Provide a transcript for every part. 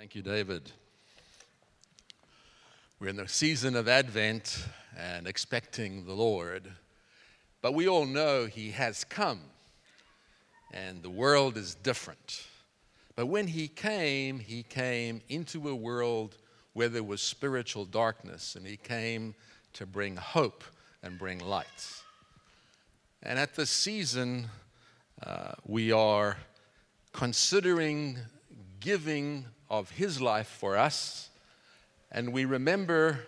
Thank you, David. We're in the season of Advent and expecting the Lord, but we all know He has come and the world is different. But when He came, He came into a world where there was spiritual darkness, and He came to bring hope and bring light. And at this season, uh, we are considering giving of his life for us. And we remember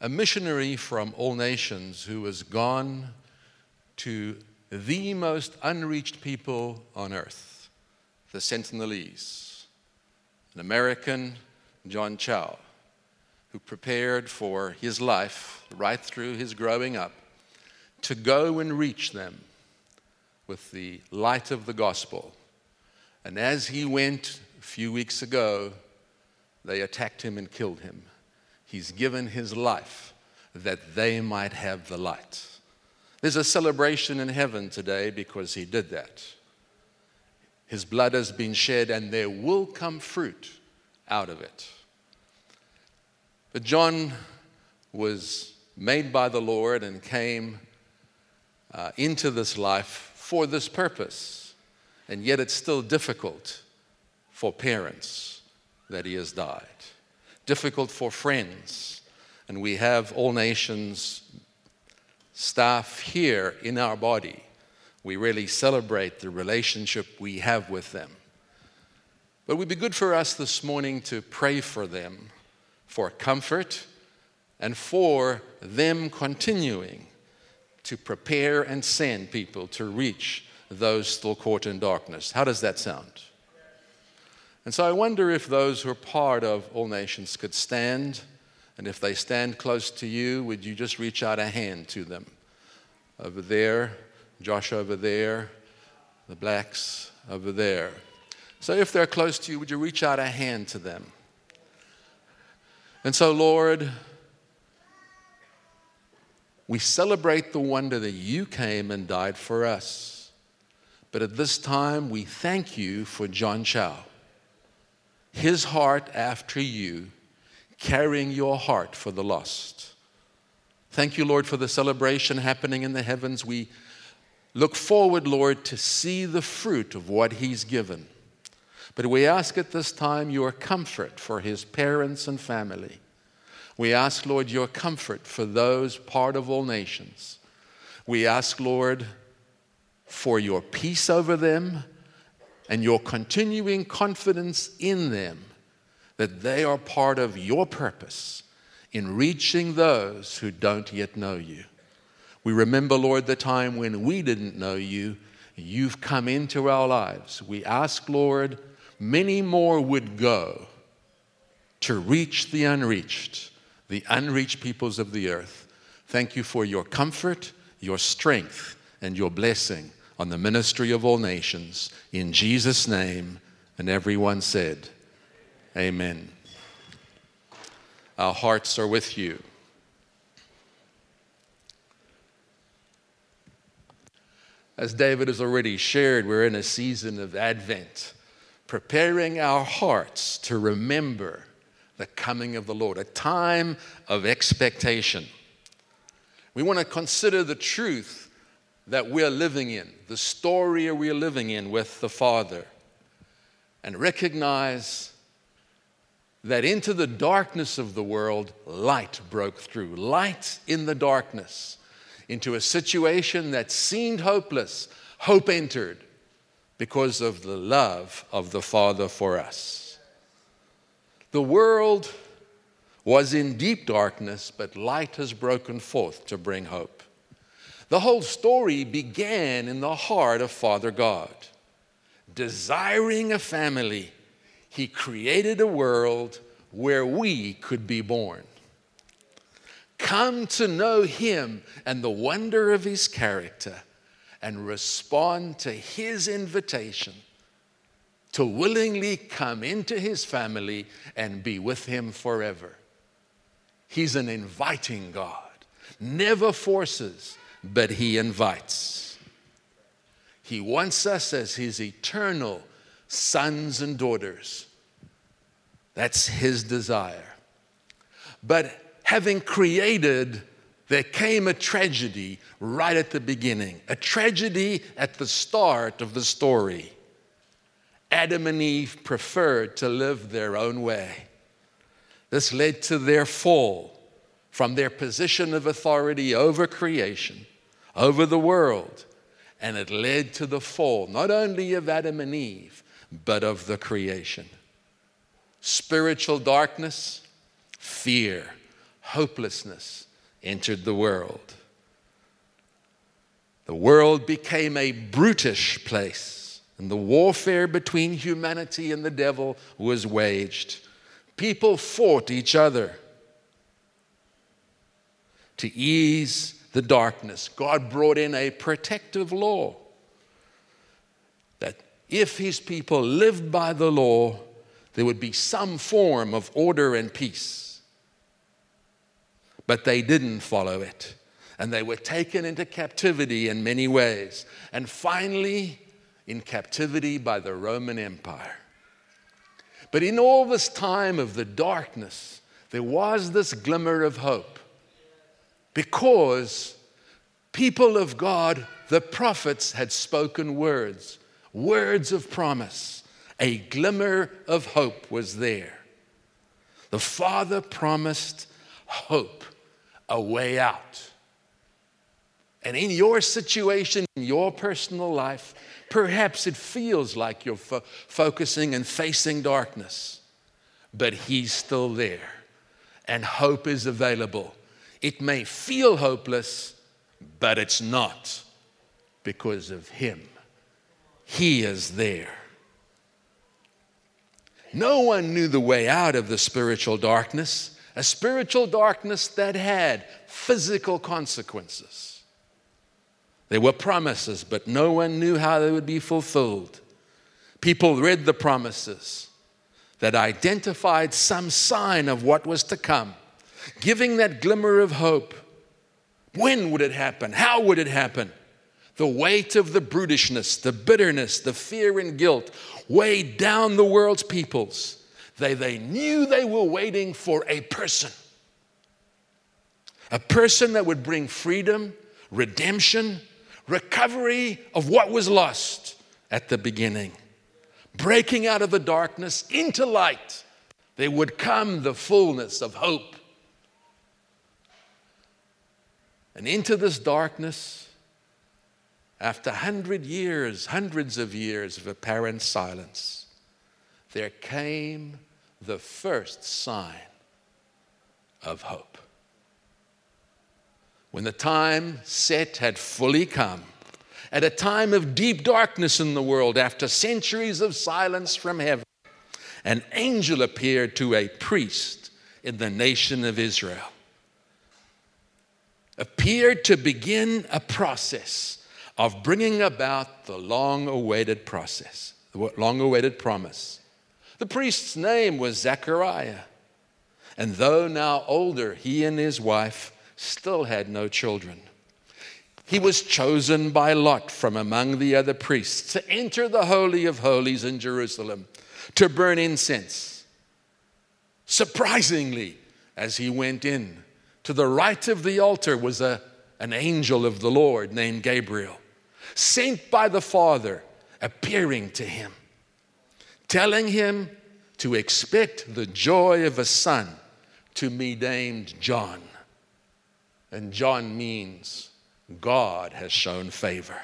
a missionary from all nations who has gone to the most unreached people on earth, the Sentinelese, an American, John Chau, who prepared for his life right through his growing up to go and reach them with the light of the gospel. And as he went few weeks ago, they attacked him and killed him. He's given his life that they might have the light. There's a celebration in heaven today because he did that. His blood has been shed, and there will come fruit out of it. But John was made by the Lord and came uh, into this life for this purpose. And yet it's still difficult for parents that he has died, difficult for friends. And we have all nations staff here in our body. We really celebrate the relationship we have with them. But it would be good for us this morning to pray for them for comfort and for them continuing to prepare and send people to reach those still caught in darkness. How does that sound? And so I wonder if those who are part of All Nations could stand, and if they stand close to you, would you just reach out a hand to them? Over there, Josh over there, the blacks over there. So if they're close to you, would you reach out a hand to them? And so, Lord, we celebrate the wonder that you came and died for us. But at this time, we thank you for John Chau his heart after you, carrying your heart for the lost. Thank you, Lord, for the celebration happening in the heavens. We look forward, Lord, to see the fruit of what he's given. But we ask at this time your comfort for his parents and family. We ask, Lord, your comfort for those part of all nations. We ask, Lord, for your peace over them and your continuing confidence in them that they are part of your purpose in reaching those who don't yet know you. We remember, Lord, the time when we didn't know you. You've come into our lives. We ask, Lord, many more would go to reach the unreached, the unreached peoples of the earth. Thank you for your comfort, your strength, and your blessing on the ministry of all nations. In Jesus' name. And everyone said, Amen. Our hearts are with you. As David has already shared, we're in a season of Advent, preparing our hearts to remember the coming of the Lord, a time of expectation. We want to consider the truth that we're living in, the story we're living in with the Father, and recognize that into the darkness of the world, light broke through. Light in the darkness. Into a situation that seemed hopeless, hope entered because of the love of the Father for us. The world was in deep darkness, but light has broken forth to bring hope. The whole story began in the heart of Father God. Desiring a family, He created a world where we could be born. Come to know Him and the wonder of His character and respond to His invitation to willingly come into His family and be with Him forever. He's an inviting God, never forces but He invites. He wants us as His eternal sons and daughters That's his desire. But having created, there came a tragedy right at the beginning, a tragedy at the start of the story. Adam and Eve preferred to live their own way. This led to their fall from their position of authority over creation, over the world, and it led to the fall, not only of Adam and Eve, but of the creation. Spiritual darkness, fear, hopelessness entered the world. The world became a brutish place, and the warfare between humanity and the devil was waged. People fought each other to ease the darkness. God brought in a protective law that if his people lived by the law, there would be some form of order and peace. But they didn't follow it, and they were taken into captivity in many ways, and finally, in captivity by the Roman Empire. But in all this time of the darkness, there was this glimmer of hope because people of God, the prophets, had spoken words, words of promise. A glimmer of hope was there. The Father promised hope, a way out. And in your situation, in your personal life, perhaps it feels like you're fo- focusing and facing darkness, but He's still there, and hope is available. It may feel hopeless, but it's not because of Him. He is there. No one knew the way out of the spiritual darkness, a spiritual darkness that had physical consequences. There were promises, but no one knew how they would be fulfilled. People read the promises that identified some sign of what was to come giving that glimmer of hope. When would it happen? How would it happen? The weight of the brutishness, the bitterness, the fear and guilt weighed down the world's peoples. They, they knew they were waiting for a person, a person that would bring freedom, redemption, recovery of what was lost at the beginning. Breaking out of the darkness into light, there would come the fullness of hope And into this darkness, after hundred years, hundreds of years of apparent silence, there came the first sign of hope. When the time set had fully come, at a time of deep darkness in the world, after centuries of silence from heaven, an angel appeared to a priest in the nation of Israel appeared to begin a process of bringing about the long awaited process, the long awaited promise. The priest's name was Zechariah. And though now older, he and his wife still had no children. He was chosen by Lot from among the other priests to enter the Holy of Holies in Jerusalem to burn incense. Surprisingly, as he went in, to the right of the altar was a, an angel of the Lord named Gabriel, sent by the Father, appearing to him, telling him to expect the joy of a son to be named John. And John means God has shown favor.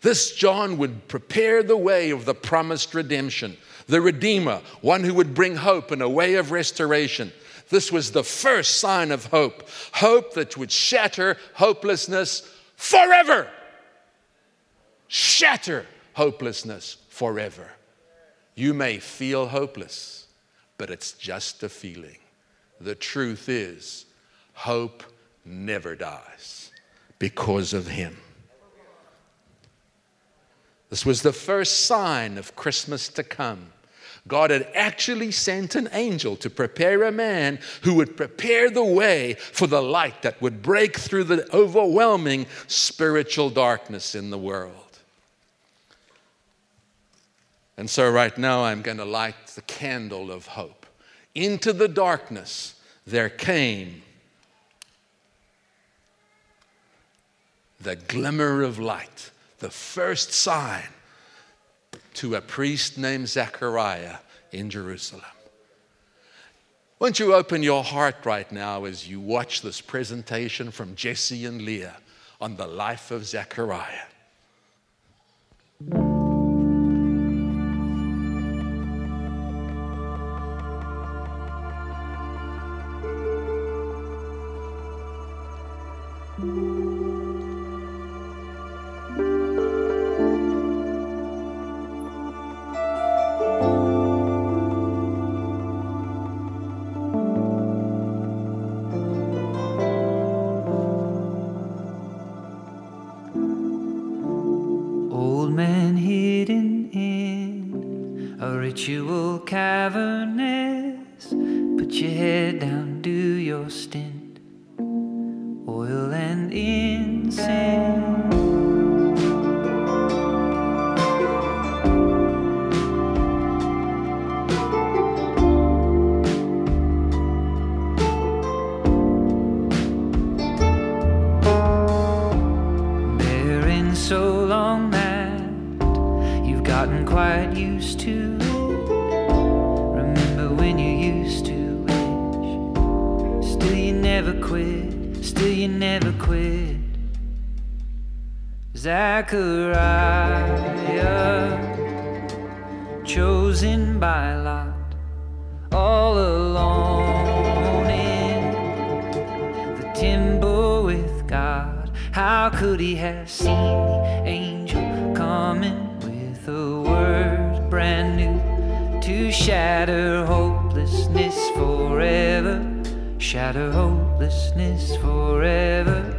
This John would prepare the way of the promised redemption, the Redeemer, one who would bring hope and a way of restoration. This was the first sign of hope hope that would shatter hopelessness forever. Shatter hopelessness forever. You may feel hopeless, but it's just a feeling. The truth is, hope never dies because of Him. This was the first sign of Christmas to come. God had actually sent an angel to prepare a man who would prepare the way for the light that would break through the overwhelming spiritual darkness in the world. And so, right now, I'm going to light the candle of hope. Into the darkness, there came the glimmer of light, the first sign to a priest named Zechariah in Jerusalem. Won't you open your heart right now as you watch this presentation from Jesse and Leah on the life of Zechariah? quit, still you never quit. Zachariah, chosen by lot, all alone in the timber with God. How could he have seen the angel coming with a word brand new to shatter hopelessness forever? shadow hopelessness forever.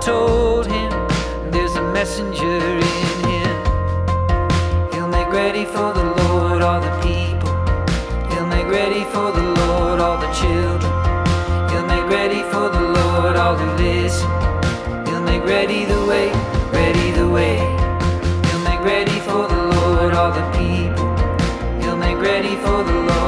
told him there's a messenger in him. He'll make ready for the Lord all the people. He'll make ready for the Lord all the children. He'll make ready for the Lord all who listen. He'll make ready the way, ready the way. He'll make ready for the Lord all the people. He'll make ready for the Lord.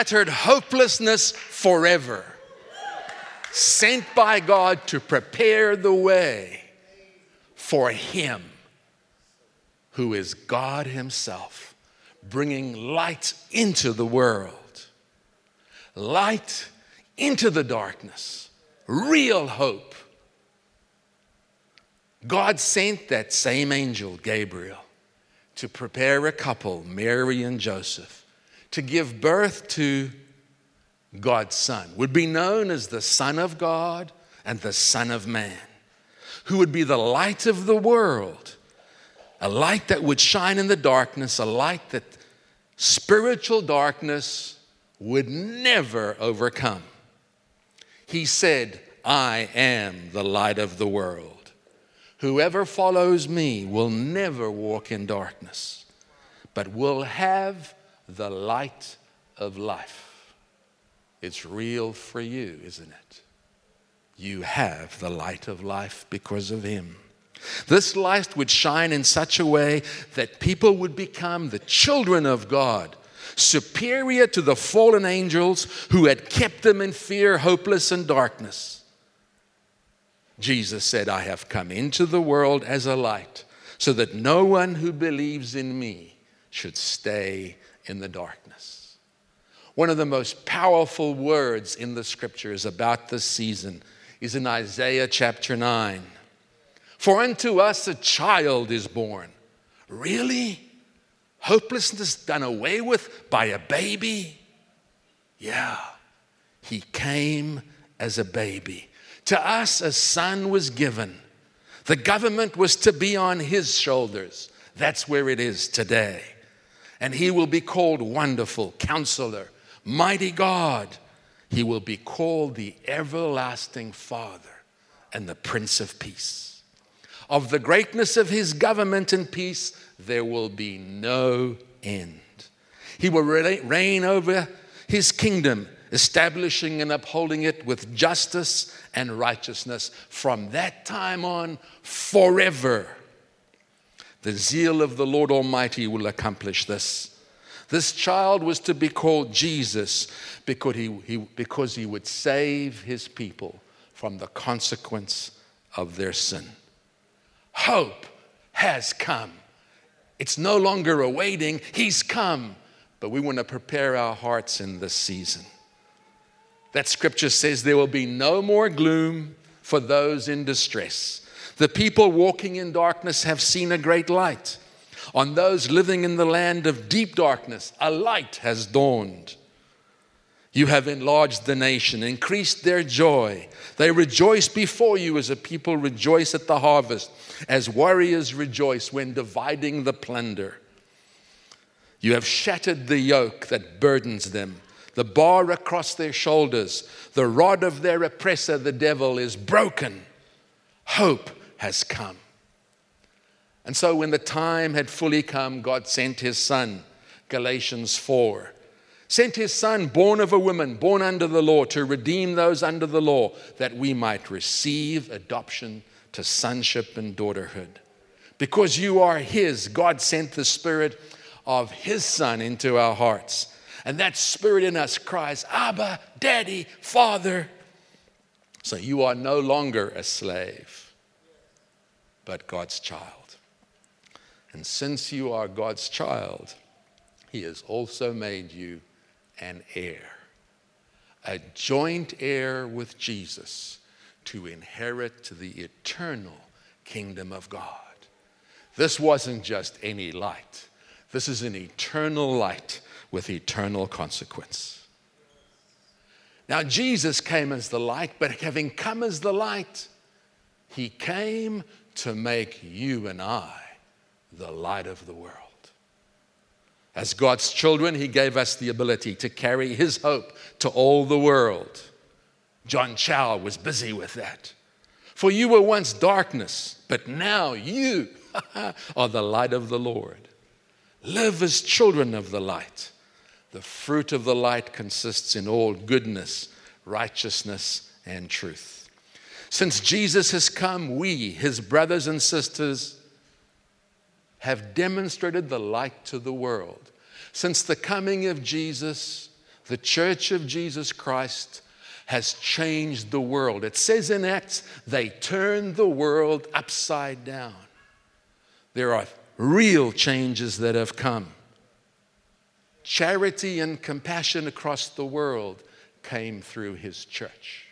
Shattered hopelessness forever, sent by God to prepare the way for Him, who is God Himself, bringing light into the world. Light into the darkness, real hope. God sent that same angel, Gabriel, to prepare a couple, Mary and Joseph, to give birth to God's Son, would be known as the Son of God and the Son of Man, who would be the light of the world, a light that would shine in the darkness, a light that spiritual darkness would never overcome. He said, I am the light of the world. Whoever follows me will never walk in darkness, but will have the light of life. It's real for you, isn't it? You have the light of life because of Him. This light would shine in such a way that people would become the children of God superior to the fallen angels who had kept them in fear, hopeless, and darkness. Jesus said, I have come into the world as a light so that no one who believes in me should stay in the darkness. One of the most powerful words in the scriptures about this season is in Isaiah chapter 9. For unto us a child is born. Really? hopelessness done away with by a baby? Yeah, he came as a baby. To us, a son was given. The government was to be on his shoulders. That's where it is today. And he will be called Wonderful Counselor, Mighty God. He will be called the Everlasting Father and the Prince of Peace. Of the greatness of his government and peace, there will be no end. He will reign over his kingdom, establishing and upholding it with justice and righteousness from that time on forever. The zeal of the Lord Almighty will accomplish this. This child was to be called Jesus because he, he, because he would save his people from the consequence of their sin. Hope has come. It's no longer awaiting, He's come. But we want to prepare our hearts in this season. That scripture says there will be no more gloom for those in distress. The people walking in darkness have seen a great light. On those living in the land of deep darkness, a light has dawned. You have enlarged the nation, increased their joy. They rejoice before you as a people rejoice at the harvest, as warriors rejoice when dividing the plunder. You have shattered the yoke that burdens them, the bar across their shoulders, the rod of their oppressor, the devil, is broken. Hope has come. And so, when the time had fully come, God sent his son, Galatians 4 sent his son, born of a woman, born under the law, to redeem those under the law, that we might receive adoption to sonship and daughterhood. Because you are his, God sent the spirit of his son into our hearts. And that spirit in us cries, Abba, Daddy, Father. So you are no longer a slave, but God's child. And since you are God's child, he has also made you an heir, a joint heir with Jesus to inherit the eternal kingdom of God. This wasn't just any light, this is an eternal light with eternal consequence. Now, Jesus came as the light, but having come as the light, he came to make you and I the light of the world. As God's children, He gave us the ability to carry His hope to all the world. John Chau was busy with that. For you were once darkness, but now you are the light of the Lord. Live as children of the light. The fruit of the light consists in all goodness, righteousness, and truth. Since Jesus has come, we, his brothers and sisters, have demonstrated the light to the world. Since the coming of Jesus, The church of Jesus Christ has changed the world. It says in Acts, they turned the world upside down. There are real changes that have come. Charity and compassion across the world came through his church.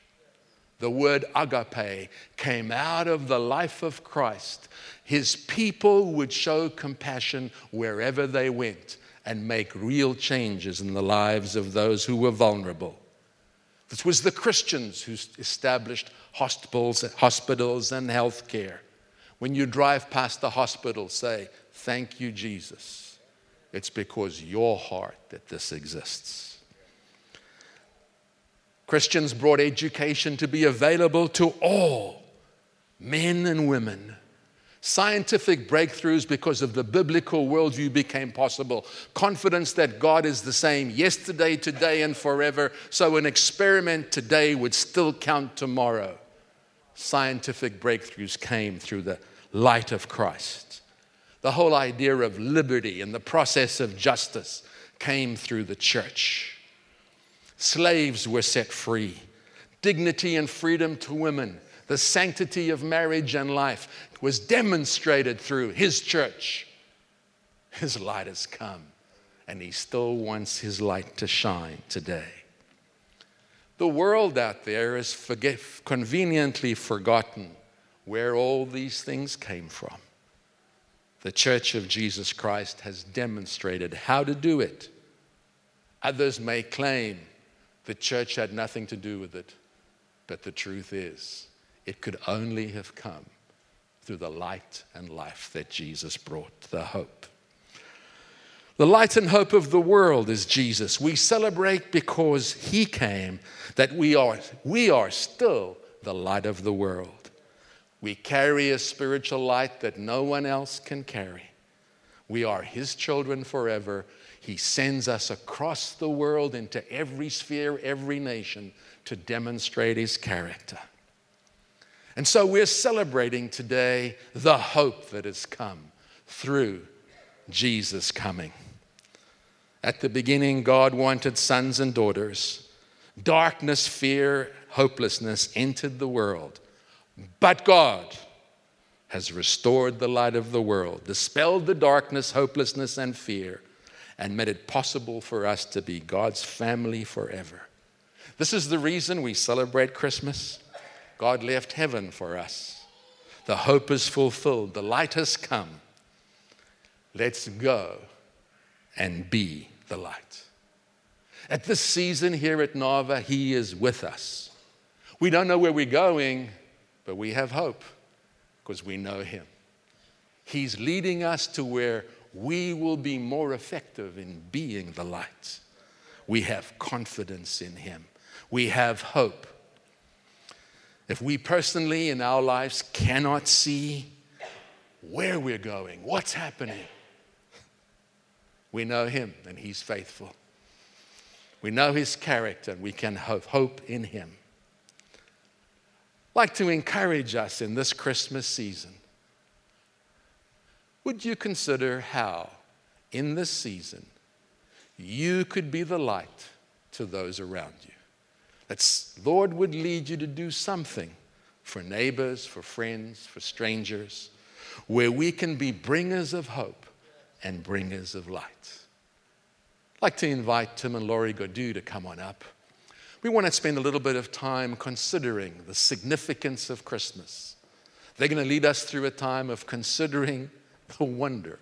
The word agape came out of the life of Christ. His people would show compassion wherever they went and make real changes in the lives of those who were vulnerable. This was the Christians who established hospitals, hospitals and health care. When you drive past the hospital, say, Thank you, Jesus. It's because your heart that this exists. Christians brought education to be available to all, men and women. Scientific breakthroughs because of the biblical worldview became possible. Confidence that God is the same yesterday, today, and forever. So an experiment today would still count tomorrow. Scientific breakthroughs came through the light of Christ. The whole idea of liberty and the process of justice came through the church. Slaves were set free, dignity and freedom to women, the sanctity of marriage and life was demonstrated through his church. His light has come, and he still wants his light to shine today. The world out there is conveniently forgotten where all these things came from. The Church of Jesus Christ has demonstrated how to do it. Others may claim the church had nothing to do with it, but the truth is, it could only have come through the light and life that Jesus brought, the hope. The light and hope of the world is Jesus. We celebrate because he came, that we are, we are still the light of the world. We carry a spiritual light that no one else can carry. We are his children forever. He sends us across the world into every sphere, every nation to demonstrate his character. And so we're celebrating today the hope that has come through Jesus coming. At the beginning, God wanted sons and daughters. Darkness, fear, hopelessness entered the world. But God has restored the light of the world, dispelled the darkness, hopelessness, and fear, and made it possible for us to be God's family forever. This is the reason we celebrate Christmas. God left heaven for us. The hope is fulfilled. The light has come. Let's go and be the light. At this season here at Nava, He is with us. We don't know where we're going, but we have hope because we know Him. He's leading us to where we will be more effective in being the light. We have confidence in Him, we have hope. If we personally in our lives cannot see where we're going, what's happening, we know Him and He's faithful. We know His character and we can have hope in Him. I'd like to encourage us in this Christmas season. Would you consider how, in this season, you could be the light to those around you? That Lord would lead you to do something for neighbors, for friends, for strangers, where we can be bringers of hope and bringers of light. I'd like to invite Tim and Laurie Godu to come on up. We want to spend a little bit of time considering the significance of Christmas. They're going to lead us through a time of considering the wonder,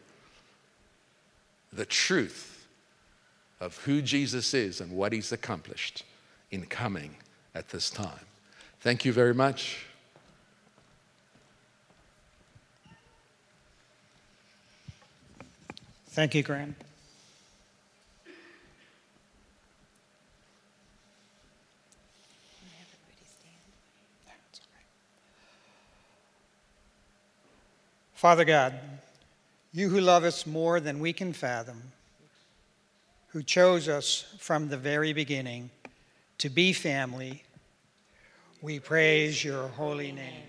the truth of who Jesus is and what he's accomplished in coming at this time. Thank you very much. Thank you, Graham. Father God, you who love us more than we can fathom, who chose us from the very beginning to be family, we praise your holy name.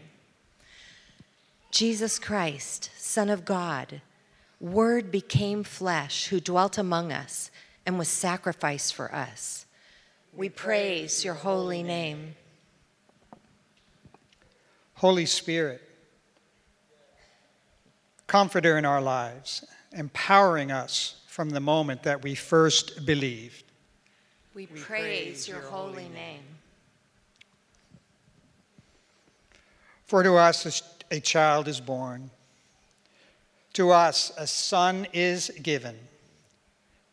Jesus Christ, Son of God, Word became flesh who dwelt among us and was sacrificed for us. We praise your holy name. Holy Spirit, comforter in our lives, empowering us from the moment that we first believed. We praise your holy name. For to us a child is born, to us a son is given,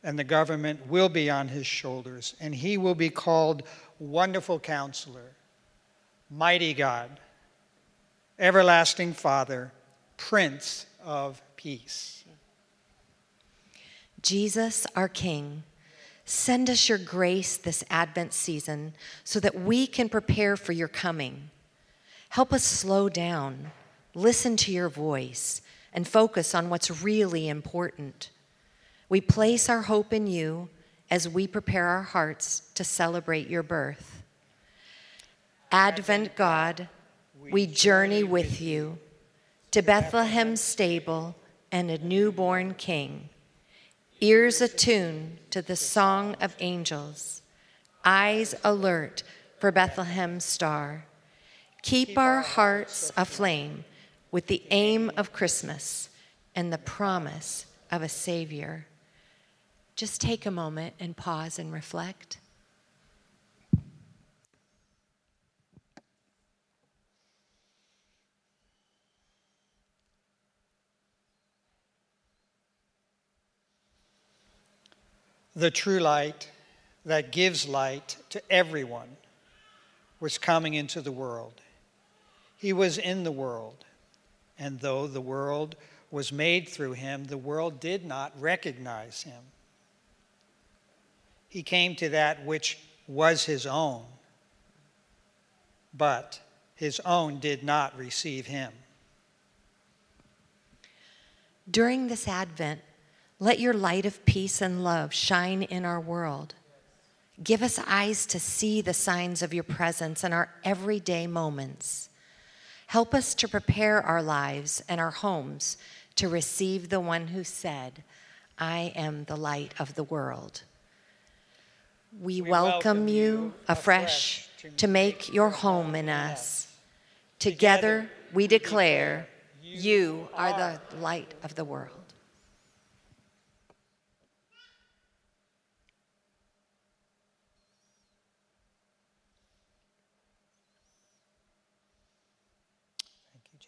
and the government will be on his shoulders, and he will be called Wonderful Counselor, Mighty God, Everlasting Father, Prince of Peace. Jesus, our King, send us your grace this Advent season so that we can prepare for your coming. Help us slow down, listen to your voice, and focus on what's really important. We place our hope in you as we prepare our hearts to celebrate your birth. Advent God, we journey with you to Bethlehem's stable and a newborn king ears attuned to the song of angels, eyes alert for Bethlehem's star. Keep our hearts aflame with the aim of Christmas and the promise of a Savior. Just take a moment and pause and reflect. The true light that gives light to everyone was coming into the world. He was in the world, and though the world was made through him, the world did not recognize him. He came to that which was his own, but his own did not receive him. During this Advent, let your light of peace and love shine in our world. Give us eyes to see the signs of your presence in our everyday moments. Help us to prepare our lives and our homes to receive the one who said, I am the light of the world. We, welcome you afresh to make your home in us. Together we declare, You are the light of the world. Thank you,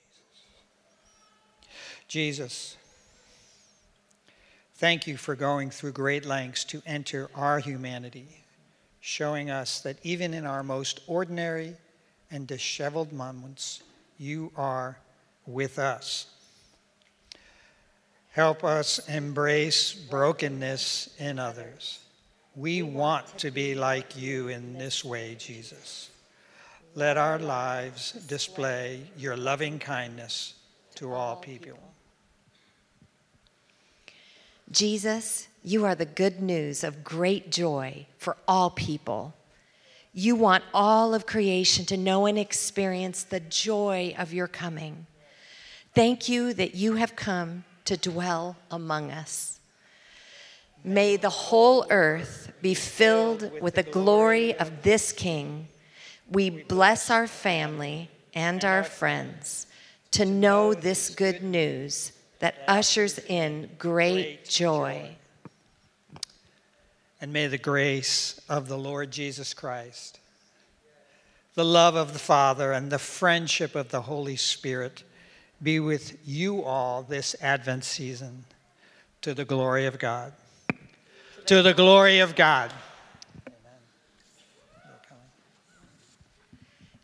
Jesus. Thank you for going through great lengths to enter our humanity, showing us that even in our most ordinary and disheveled moments, you are with us. Help us embrace brokenness in others. We want to be like you in this way, Jesus. Let our lives display your loving kindness to all people. Jesus, you are the good news of great joy for all people. You want all of creation to know and experience the joy of your coming. Thank you that you have come to dwell among us. May the whole earth be filled with the glory of this King. We bless our family and our friends to know this good news that ushers in great joy. And may the grace of the Lord Jesus Christ, the love of the Father, and the friendship of the Holy Spirit be with you all this Advent season to the glory of God. To the glory of God.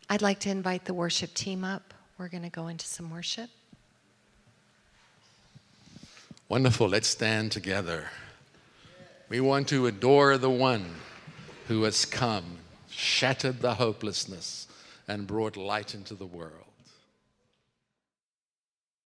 I'd like to invite the worship team up. We're going to go into some worship. Wonderful. Let's stand together. We want to adore the one who has come, shattered the hopelessness, and brought light into the world.